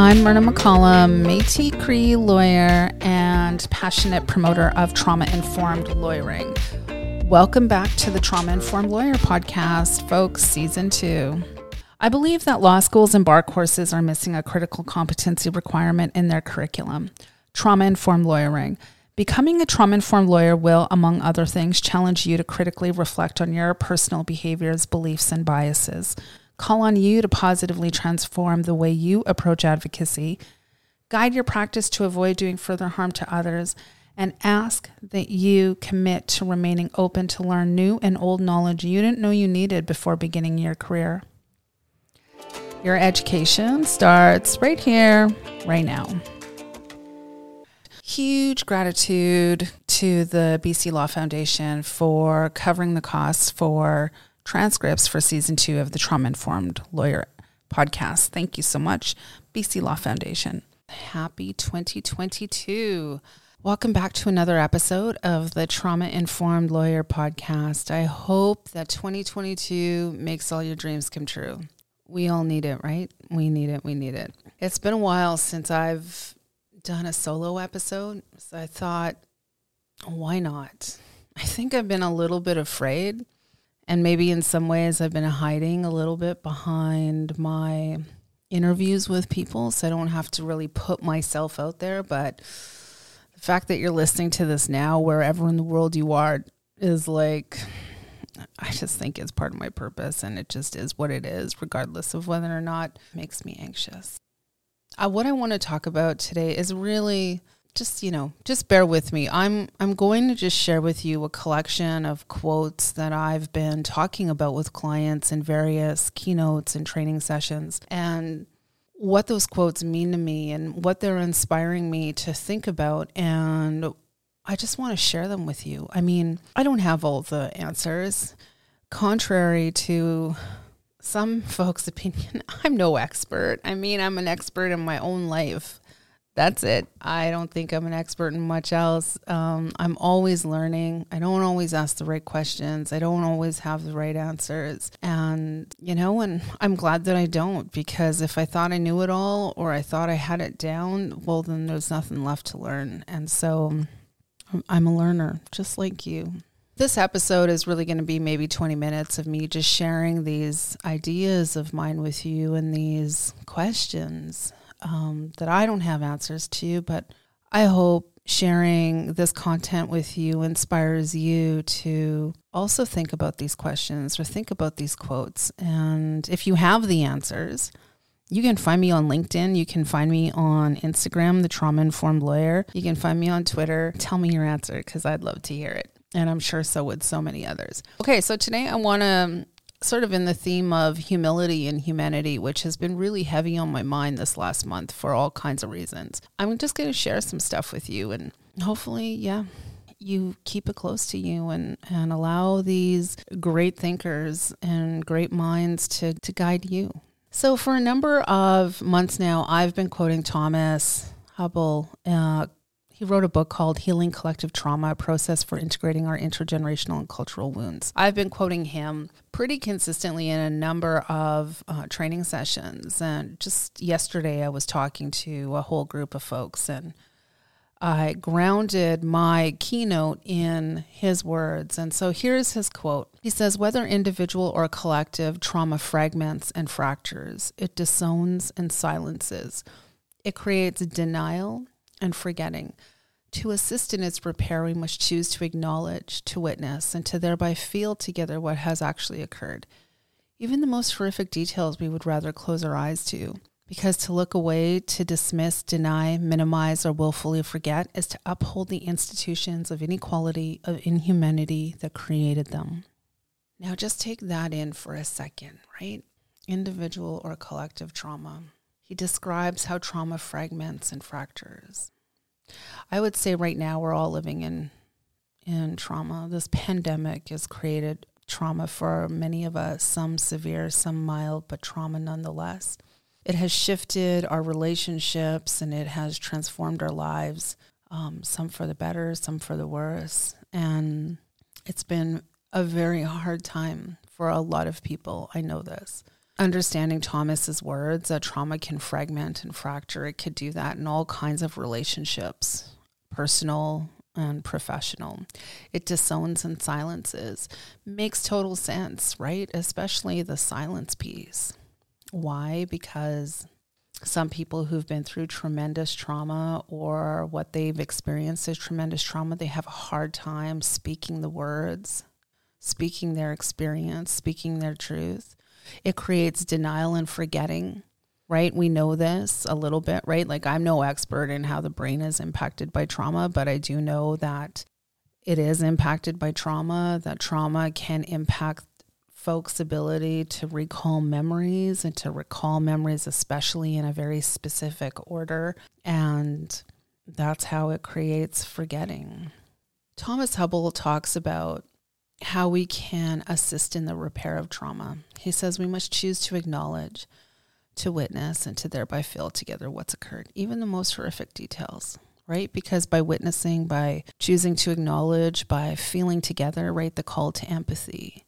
I'm Myrna McCallum, Métis Cree lawyer and passionate promoter of trauma informed lawyering. Welcome back to the Trauma Informed Lawyer podcast, folks, season two. I believe that law schools and bar courses are missing a critical competency requirement in their curriculum trauma informed lawyering. Becoming a trauma informed lawyer will, among other things, challenge you to critically reflect on your personal behaviors, beliefs, and biases call on you to positively transform the way you approach advocacy, guide your practice to avoid doing further harm to others, and ask that you commit to remaining open to learn new and old knowledge you didn't know you needed before beginning your career. Your education starts right here, right now. Huge gratitude to the BC Law Foundation for covering the costs for transcripts for season two of the Trauma Informed Lawyer podcast. Thank you so much, BC Law Foundation. Happy 2022. Welcome back to another episode of the Trauma Informed Lawyer podcast. I hope that 2022 makes all your dreams come true. We all need it, right? We need it. We need it. It's been a while since I've done a solo episode, so I thought, why not? I think I've been a little bit afraid and maybe in some ways, I've been hiding a little bit behind my interviews with people. So I don't have to really put myself out there. But the fact that you're listening to this now, wherever in the world you are, is like, I just think it's part of my purpose. And it just is what it is, regardless of whether or not makes me anxious. Uh, what I want to talk about today is really just you know just bear with me. I'm i'm going to just share with you a collection of quotes that i've been talking about with clients in various keynotes and training sessions. And what those quotes mean to me and what they're inspiring me to think about. And i just want to share them with you. I mean i don't have all the answers. Contrary to some folks opinion i'm no expert. I mean i'm an expert in my own life that's it. I don't think I'm an expert in much else. Um, I'm always learning. I don't always ask the right questions. I don't always have the right answers. And, you know, and I'm glad that I don't because if I thought I knew it all or I thought I had it down, well, then there's nothing left to learn. And so I'm a learner, just like you. This episode is really going to be maybe 20 minutes of me just sharing these ideas of mine with you and these questions um, that I don't have answers to, but I hope sharing this content with you inspires you to also think about these questions or think about these quotes. And if you have the answers, you can find me on LinkedIn. You can find me on Instagram, the Trauma Informed Lawyer. You can find me on Twitter. Tell me your answer because I'd love to hear it. And I'm sure so would so many others. Okay, so today I want to sort of in the theme of humility and humanity, which has been really heavy on my mind this last month for all kinds of reasons. I'm just going to share some stuff with you and hopefully, yeah, you keep it close to you and, and allow these great thinkers and great minds to, to guide you. So, for a number of months now, I've been quoting Thomas Hübl uh, he wrote a book called Healing Collective Trauma A Process for Integrating Our Intergenerational and Cultural Wounds. I've been quoting him pretty consistently in a number of uh, training sessions. And just yesterday, I was talking to a whole group of folks and I grounded my keynote in his words. And so here's his quote He says, Whether individual or collective, trauma fragments and fractures, it disowns and silences. It creates denial and forgetting. To assist in its repair, we must choose to acknowledge, to witness, and to thereby feel together what has actually occurred. Even the most horrific details we would rather close our eyes to, because to look away, to dismiss, deny, minimize, or willfully forget is to uphold the institutions of inequality, of inhumanity that created them. Now, just take that in for a second, right? Individual or collective trauma. He describes how trauma fragments and fractures. I would say right now we're all living in in trauma. This pandemic has created trauma for many of us, some severe, some mild, but trauma nonetheless. It has shifted our relationships and it has transformed our lives, um, some for the better, some for the worse. And it's been a very hard time for a lot of people. I know this. Understanding Thomas's words that trauma can fragment and fracture. It could do that in all kinds of relationships, personal and professional. It disowns and silences. Makes total sense, right? Especially the silence piece. Why? Because some people who've been through tremendous trauma or what they've experienced as tremendous trauma, they have a hard time speaking the words, speaking their experience, speaking their truth. It creates denial and forgetting, right? We know this a little bit, right? Like I'm no expert in how the brain is impacted by trauma, but I do know that it is impacted by trauma, that trauma can impact folks' ability to recall memories and to recall memories, especially in a very specific order. And that's how it creates forgetting. Thomas Hübl talks about how we can assist in the repair of trauma. He says we must choose to acknowledge, to witness, and to thereby feel together what's occurred, even the most horrific details, right? Because by witnessing, by choosing to acknowledge, by feeling together, right, the call to empathy,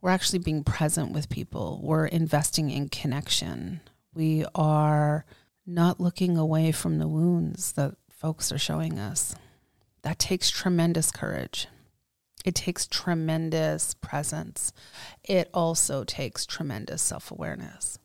we're actually being present with people. We're investing in connection. We are not looking away from the wounds that folks are showing us. That takes tremendous courage. It takes tremendous presence. It also takes tremendous self awareness.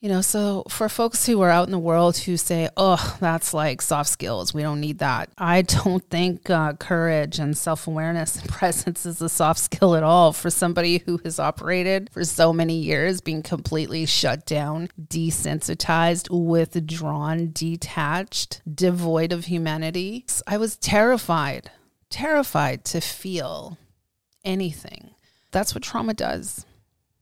You know, so for folks who are out in the world who say, oh, that's like soft skills, we don't need that. I don't think uh, courage and self awareness and presence is a soft skill at all for somebody who has operated for so many years, being completely shut down, desensitized, withdrawn, detached, devoid of humanity. I was terrified terrified to feel anything. That's what trauma does,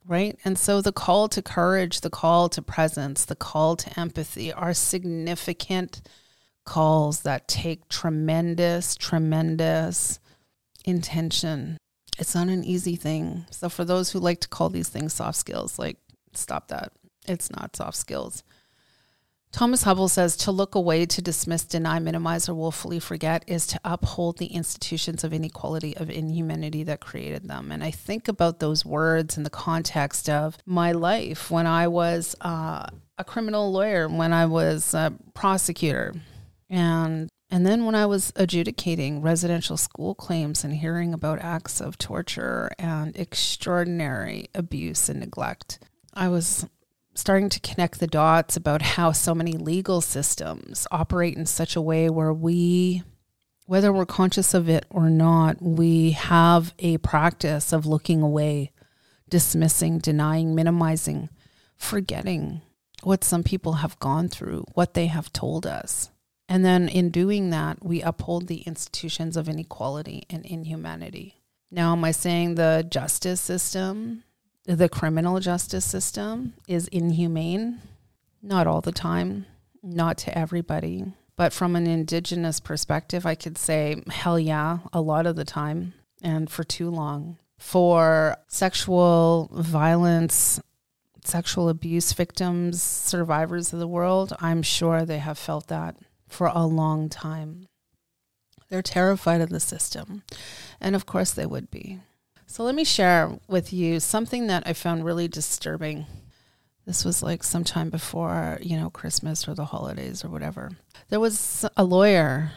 right? And so the call to courage, the call to presence, the call to empathy are significant calls that take tremendous, tremendous intention. It's not an easy thing. So for those who like to call these things soft skills, like stop that. It's not soft skills. Thomas Hübl says to look away, to dismiss, deny, minimize, or willfully forget is to uphold the institutions of inequality, of inhumanity that created them. And I think about those words in the context of my life when I was uh, a criminal lawyer, when I was a prosecutor, and and then when I was adjudicating residential school claims and hearing about acts of torture and extraordinary abuse and neglect, I was starting to connect the dots about how so many legal systems operate in such a way where we whether we're conscious of it or not we have a practice of looking away dismissing denying minimizing forgetting what some people have gone through what they have told us. And then in doing that we uphold the institutions of inequality and inhumanity. Now am i saying the justice system the criminal justice system is inhumane. Not all the time, not to everybody. But from an indigenous perspective, I could say, hell yeah, a lot of the time and for too long. For sexual violence, sexual abuse victims, survivors of the world, I'm sure they have felt that for a long time. They're terrified of the system. And of course, they would be. So let me share with you something that I found really disturbing. This was like sometime before, you know, Christmas or the holidays or whatever. There was a lawyer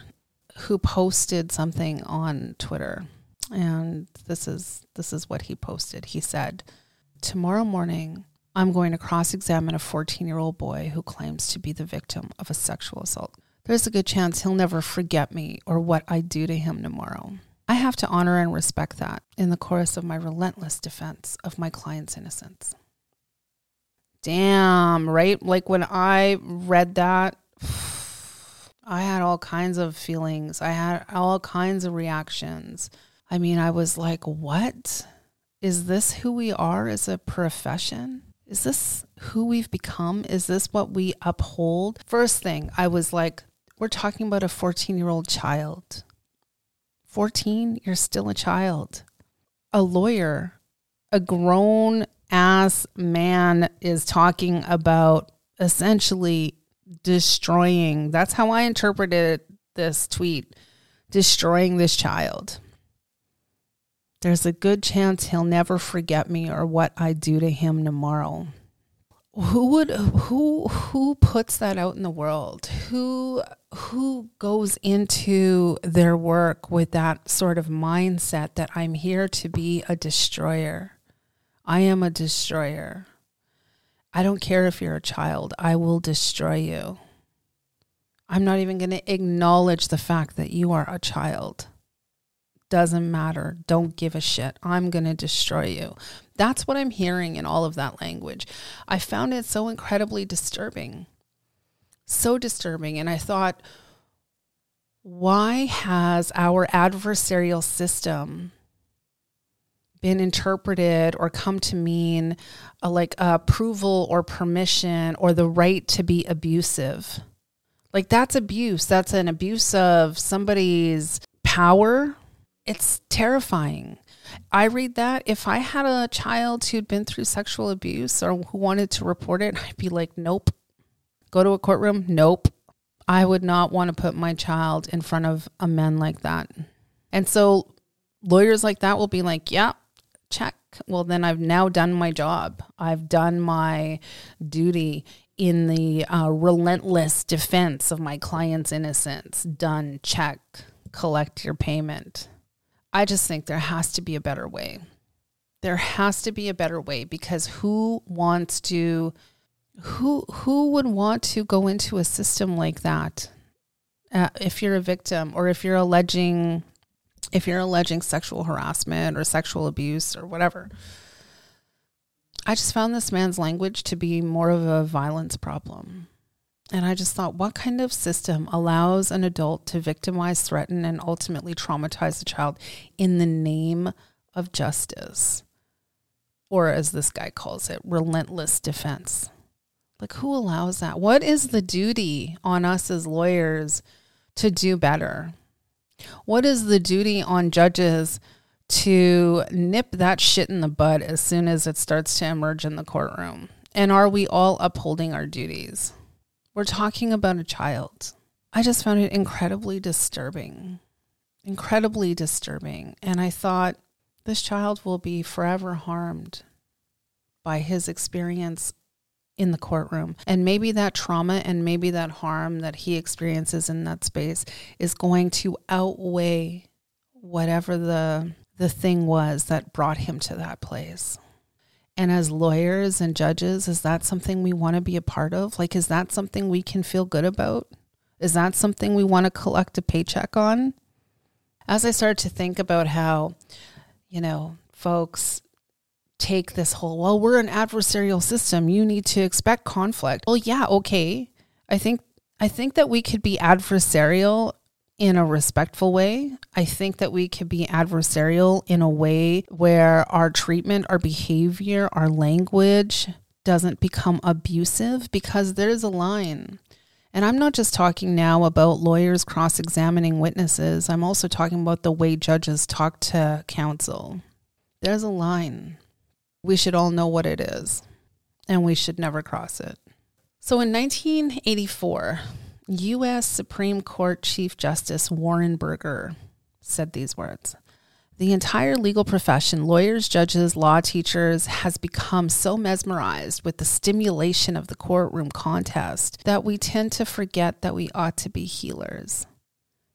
who posted something on Twitter. And this is this is what he posted. He said, "Tomorrow morning, I'm going to cross-examine a 14-year-old boy who claims to be the victim of a sexual assault. There's a good chance he'll never forget me or what I do to him tomorrow." I have to honor and respect that in the course of my relentless defense of my client's innocence. Damn, right? Like when I read that, I had all kinds of feelings. I had all kinds of reactions. I mean, I was like, what? Is this who we are as a profession? Is this who we've become? Is this what we uphold? First thing, I was like, we're talking about a 14 year old child. 14, you're still a child. A lawyer, a grown ass man is talking about essentially destroying. That's how I interpreted this tweet destroying this child. There's a good chance he'll never forget me or what I do to him tomorrow. Who would who who puts that out in the world who who goes into their work with that sort of mindset that i'm here to be a destroyer i am a destroyer i don't care if you're a child i will destroy you i'm not even going to acknowledge the fact that you are a child doesn't matter. Don't give a shit. I'm going to destroy you. That's what I'm hearing in all of that language. I found it so incredibly disturbing. So disturbing. And I thought, why has our adversarial system been interpreted or come to mean a, like approval or permission or the right to be abusive? Like that's abuse. That's an abuse of somebody's power it's terrifying. I read that. If I had a child who'd been through sexual abuse or who wanted to report it, I'd be like, nope. Go to a courtroom? Nope. I would not want to put my child in front of a man like that. And so lawyers like that will be like, yeah, check. Well, then I've now done my job. I've done my duty in the uh, relentless defense of my client's innocence. Done, check, collect your payment. I just think there has to be a better way. There has to be a better way because who wants to who who would want to go into a system like that uh, if you're a victim or if you're alleging if you're alleging sexual harassment or sexual abuse or whatever. I just found this man's language to be more of a violence problem. And I just thought, what kind of system allows an adult to victimize, threaten, and ultimately traumatize a child in the name of justice? Or, as this guy calls it, relentless defense. Like, who allows that? What is the duty on us as lawyers to do better? What is the duty on judges to nip that shit in the bud as soon as it starts to emerge in the courtroom? And are we all upholding our duties? We're talking about a child. I just found it incredibly disturbing, incredibly disturbing. And I thought this child will be forever harmed by his experience in the courtroom. And maybe that trauma and maybe that harm that he experiences in that space is going to outweigh whatever the the thing was that brought him to that place. And as lawyers and judges, is that something we want to be a part of? Like, is that something we can feel good about? Is that something we want to collect a paycheck on? As I started to think about how, you know, folks take this whole, well, we're an adversarial system. You need to expect conflict. Well, yeah, okay. I think I think that we could be adversarial in a respectful way. I think that we could be adversarial in a way where our treatment, our behavior, our language doesn't become abusive because there's a line. And I'm not just talking now about lawyers cross examining witnesses, I'm also talking about the way judges talk to counsel. There's a line. We should all know what it is, and we should never cross it. So in 1984, U.S. Supreme Court Chief Justice Warren Burger said these words The entire legal profession, lawyers, judges, law teachers, has become so mesmerized with the stimulation of the courtroom contest that we tend to forget that we ought to be healers,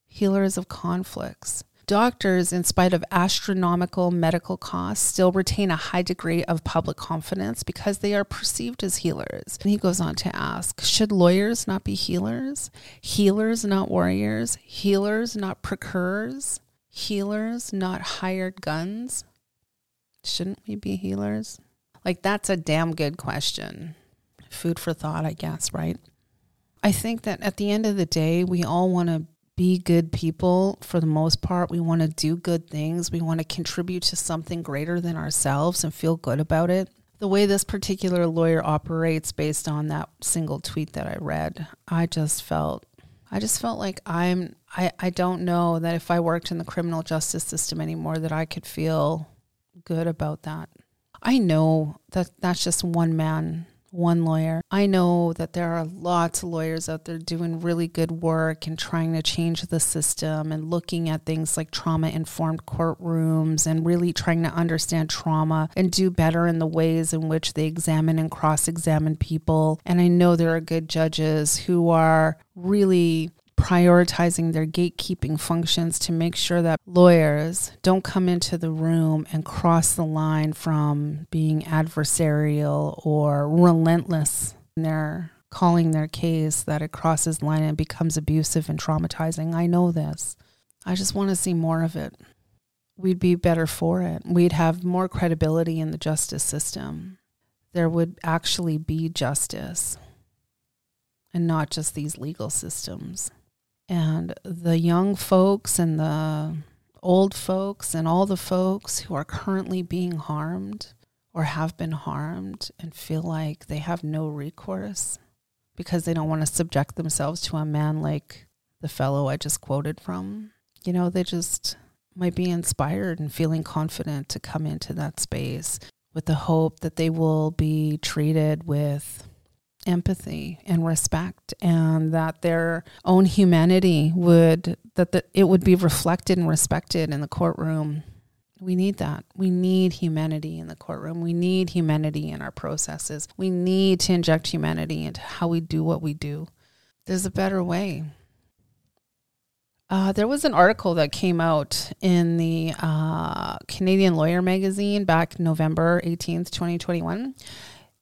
healers of conflicts, Doctors, in spite of astronomical medical costs, still retain a high degree of public confidence because they are perceived as healers. And he goes on to ask Should lawyers not be healers? Healers, not warriors? Healers, not procurers? Healers, not hired guns? Shouldn't we be healers? Like, that's a damn good question. Food for thought, I guess, right? I think that at the end of the day, we all want to be good people for the most part. We want to do good things. We want to contribute to something greater than ourselves and feel good about it. The way this particular lawyer operates based on that single tweet that I read, I just felt I just felt like I'm I, I don't know that if I worked in the criminal justice system anymore that I could feel good about that. I know that that's just one man one lawyer. I know that there are lots of lawyers out there doing really good work and trying to change the system and looking at things like trauma informed courtrooms and really trying to understand trauma and do better in the ways in which they examine and cross examine people. And I know there are good judges who are really prioritizing their gatekeeping functions to make sure that lawyers don't come into the room and cross the line from being adversarial or relentless in their calling their case that it crosses the line and becomes abusive and traumatizing. I know this. I just want to see more of it. We'd be better for it. We'd have more credibility in the justice system. There would actually be justice and not just these legal systems and the young folks and the old folks and all the folks who are currently being harmed or have been harmed and feel like they have no recourse because they don't want to subject themselves to a man like the fellow I just quoted from. You know, they just might be inspired and feeling confident to come into that space with the hope that they will be treated with empathy and respect and that their own humanity would that the, it would be reflected and respected in the courtroom. We need that. We need humanity in the courtroom. We need humanity in our processes. We need to inject humanity into how we do what we do. There's a better way. Uh, there was an article that came out in the uh, Canadian Lawyer magazine back November 18th, 2021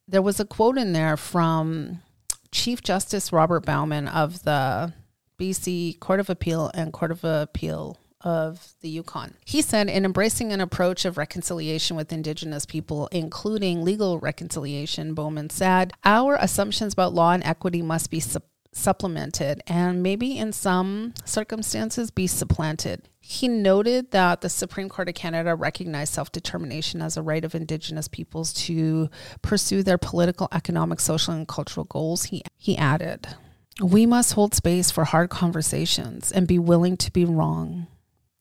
there was a quote in there from Chief Justice Robert Bauman of the BC Court of Appeal and Court of Appeal of the Yukon. He said, in embracing an approach of reconciliation with Indigenous people, including legal reconciliation, Bauman said, our assumptions about law and equity must be su- supplemented and maybe in some circumstances be supplanted. He noted that the Supreme Court of Canada recognized self determination as a right of Indigenous peoples to pursue their political, economic, social, and cultural goals. He, he added, We must hold space for hard conversations and be willing to be wrong.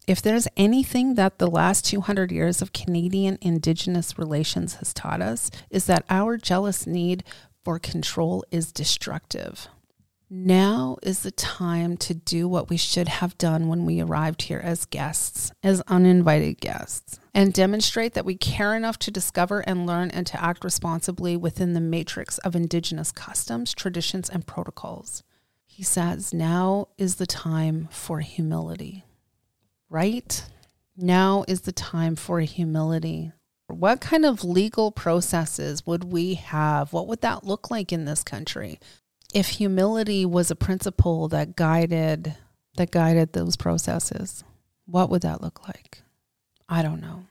If there's anything that the last 200 years of Canadian Indigenous relations has taught us, is that our jealous need for control is destructive. Now is the time to do what we should have done when we arrived here as guests, as uninvited guests, and demonstrate that we care enough to discover and learn and to act responsibly within the matrix of Indigenous customs, traditions, and protocols. He says, Now is the time for humility, right? Now is the time for humility. What kind of legal processes would we have? What would that look like in this country? If humility was a principle that guided that guided those processes, what would that look like? I don't know.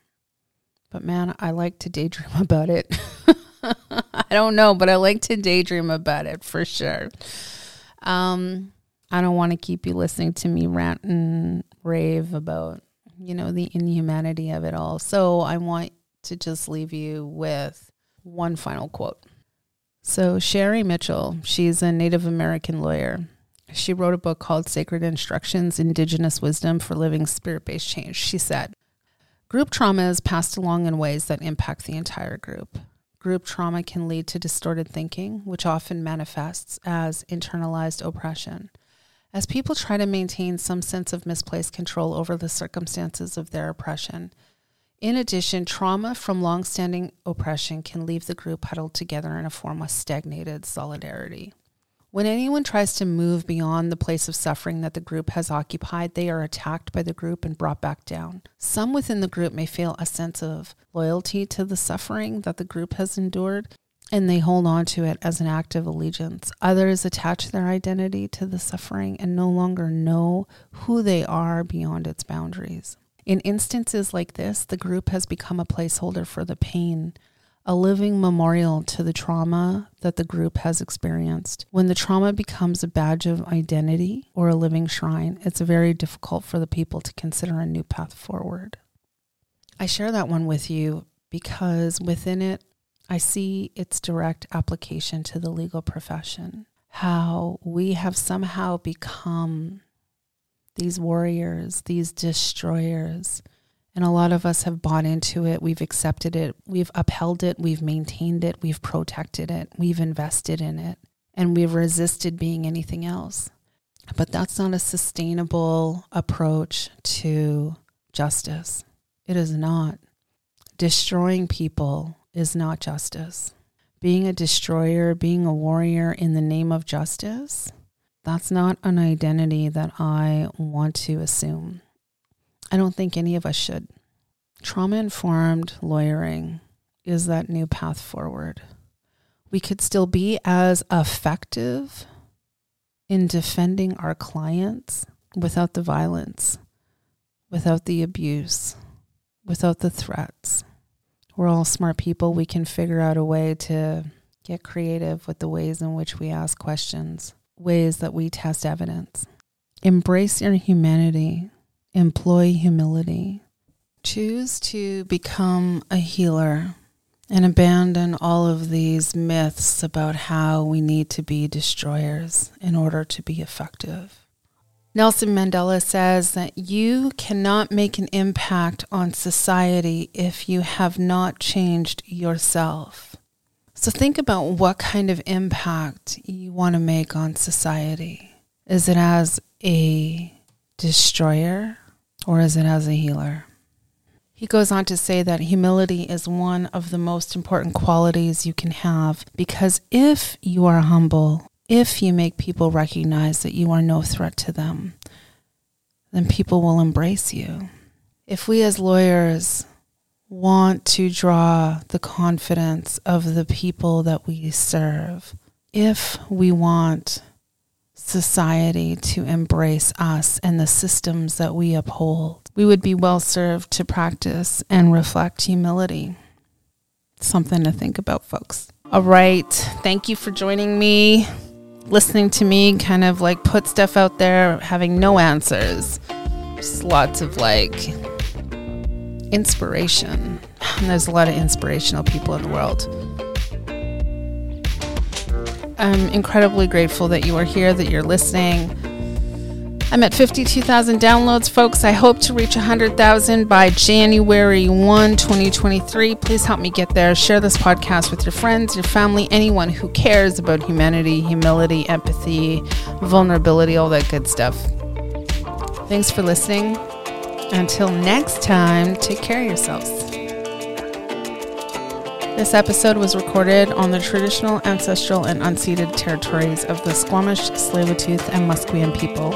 But man, I like to daydream about it. I don't know, but I like to daydream about it for sure. Um, I don't want to keep you listening to me rant and rave about, you know, the inhumanity of it all. So I want to just leave you with one final quote. So, Sherri Mitchell, she's a Native American lawyer. She wrote a book called Sacred Instructions Indigenous Wisdom for Living Spirit Based Change. She said, Group trauma is passed along in ways that impact the entire group. Group trauma can lead to distorted thinking, which often manifests as internalized oppression. As people try to maintain some sense of misplaced control over the circumstances of their oppression, in addition, trauma from longstanding oppression can leave the group huddled together in a form of stagnated solidarity. When anyone tries to move beyond the place of suffering that the group has occupied, they are attacked by the group and brought back down. Some within the group may feel a sense of loyalty to the suffering that the group has endured, and they hold on to it as an act of allegiance. Others attach their identity to the suffering and no longer know who they are beyond its boundaries. In instances like this, the group has become a placeholder for the pain, a living memorial to the trauma that the group has experienced. When the trauma becomes a badge of identity or a living shrine, it's very difficult for the people to consider a new path forward. I share that one with you because within it, I see its direct application to the legal profession. How we have somehow become these warriors, these destroyers, And a lot of us have bought into it. We've accepted it. We've upheld it. We've maintained it. We've protected it. We've invested in it. And we've resisted being anything else. But that's not a sustainable approach to justice. It is not. Destroying people is not justice. Being a destroyer, being a warrior in the name of justice, that's not an identity that I want to assume. I don't think any of us should. Trauma informed lawyering is that new path forward. We could still be as effective in defending our clients without the violence, without the abuse, without the threats. We're all smart people. We can figure out a way to get creative with the ways in which we ask questions, ways that we test evidence. Embrace your humanity, employ humility. Choose to become a healer and abandon all of these myths about how we need to be destroyers in order to be effective. Nelson Mandela says that you cannot make an impact on society if you have not changed yourself. So think about what kind of impact you want to make on society. Is it as a destroyer or is it as a healer? He goes on to say that humility is one of the most important qualities you can have because if you are humble, if you make people recognize that you are no threat to them, then people will embrace you. If we as lawyers want to draw the confidence of the people that we serve, if we want society to embrace us and the systems that we uphold, we would be well served to practice and reflect humility. Something to think about, folks. All right. Thank you for joining me, listening to me kind of like put stuff out there, having no answers. Just lots of like inspiration. And there's a lot of inspirational people in the world. I'm incredibly grateful that you are here, that you're listening. I'm at 52,000 downloads, folks. I hope to reach 100,000 by January 1, 2023. Please help me get there. Share this podcast with your friends, your family, anyone who cares about humanity, humility, empathy, vulnerability, all that good stuff. Thanks for listening. Until next time, take care of yourselves. This episode was recorded on the traditional, ancestral, and unceded territories of the Squamish, Tsleil-Waututh, and Musqueam people.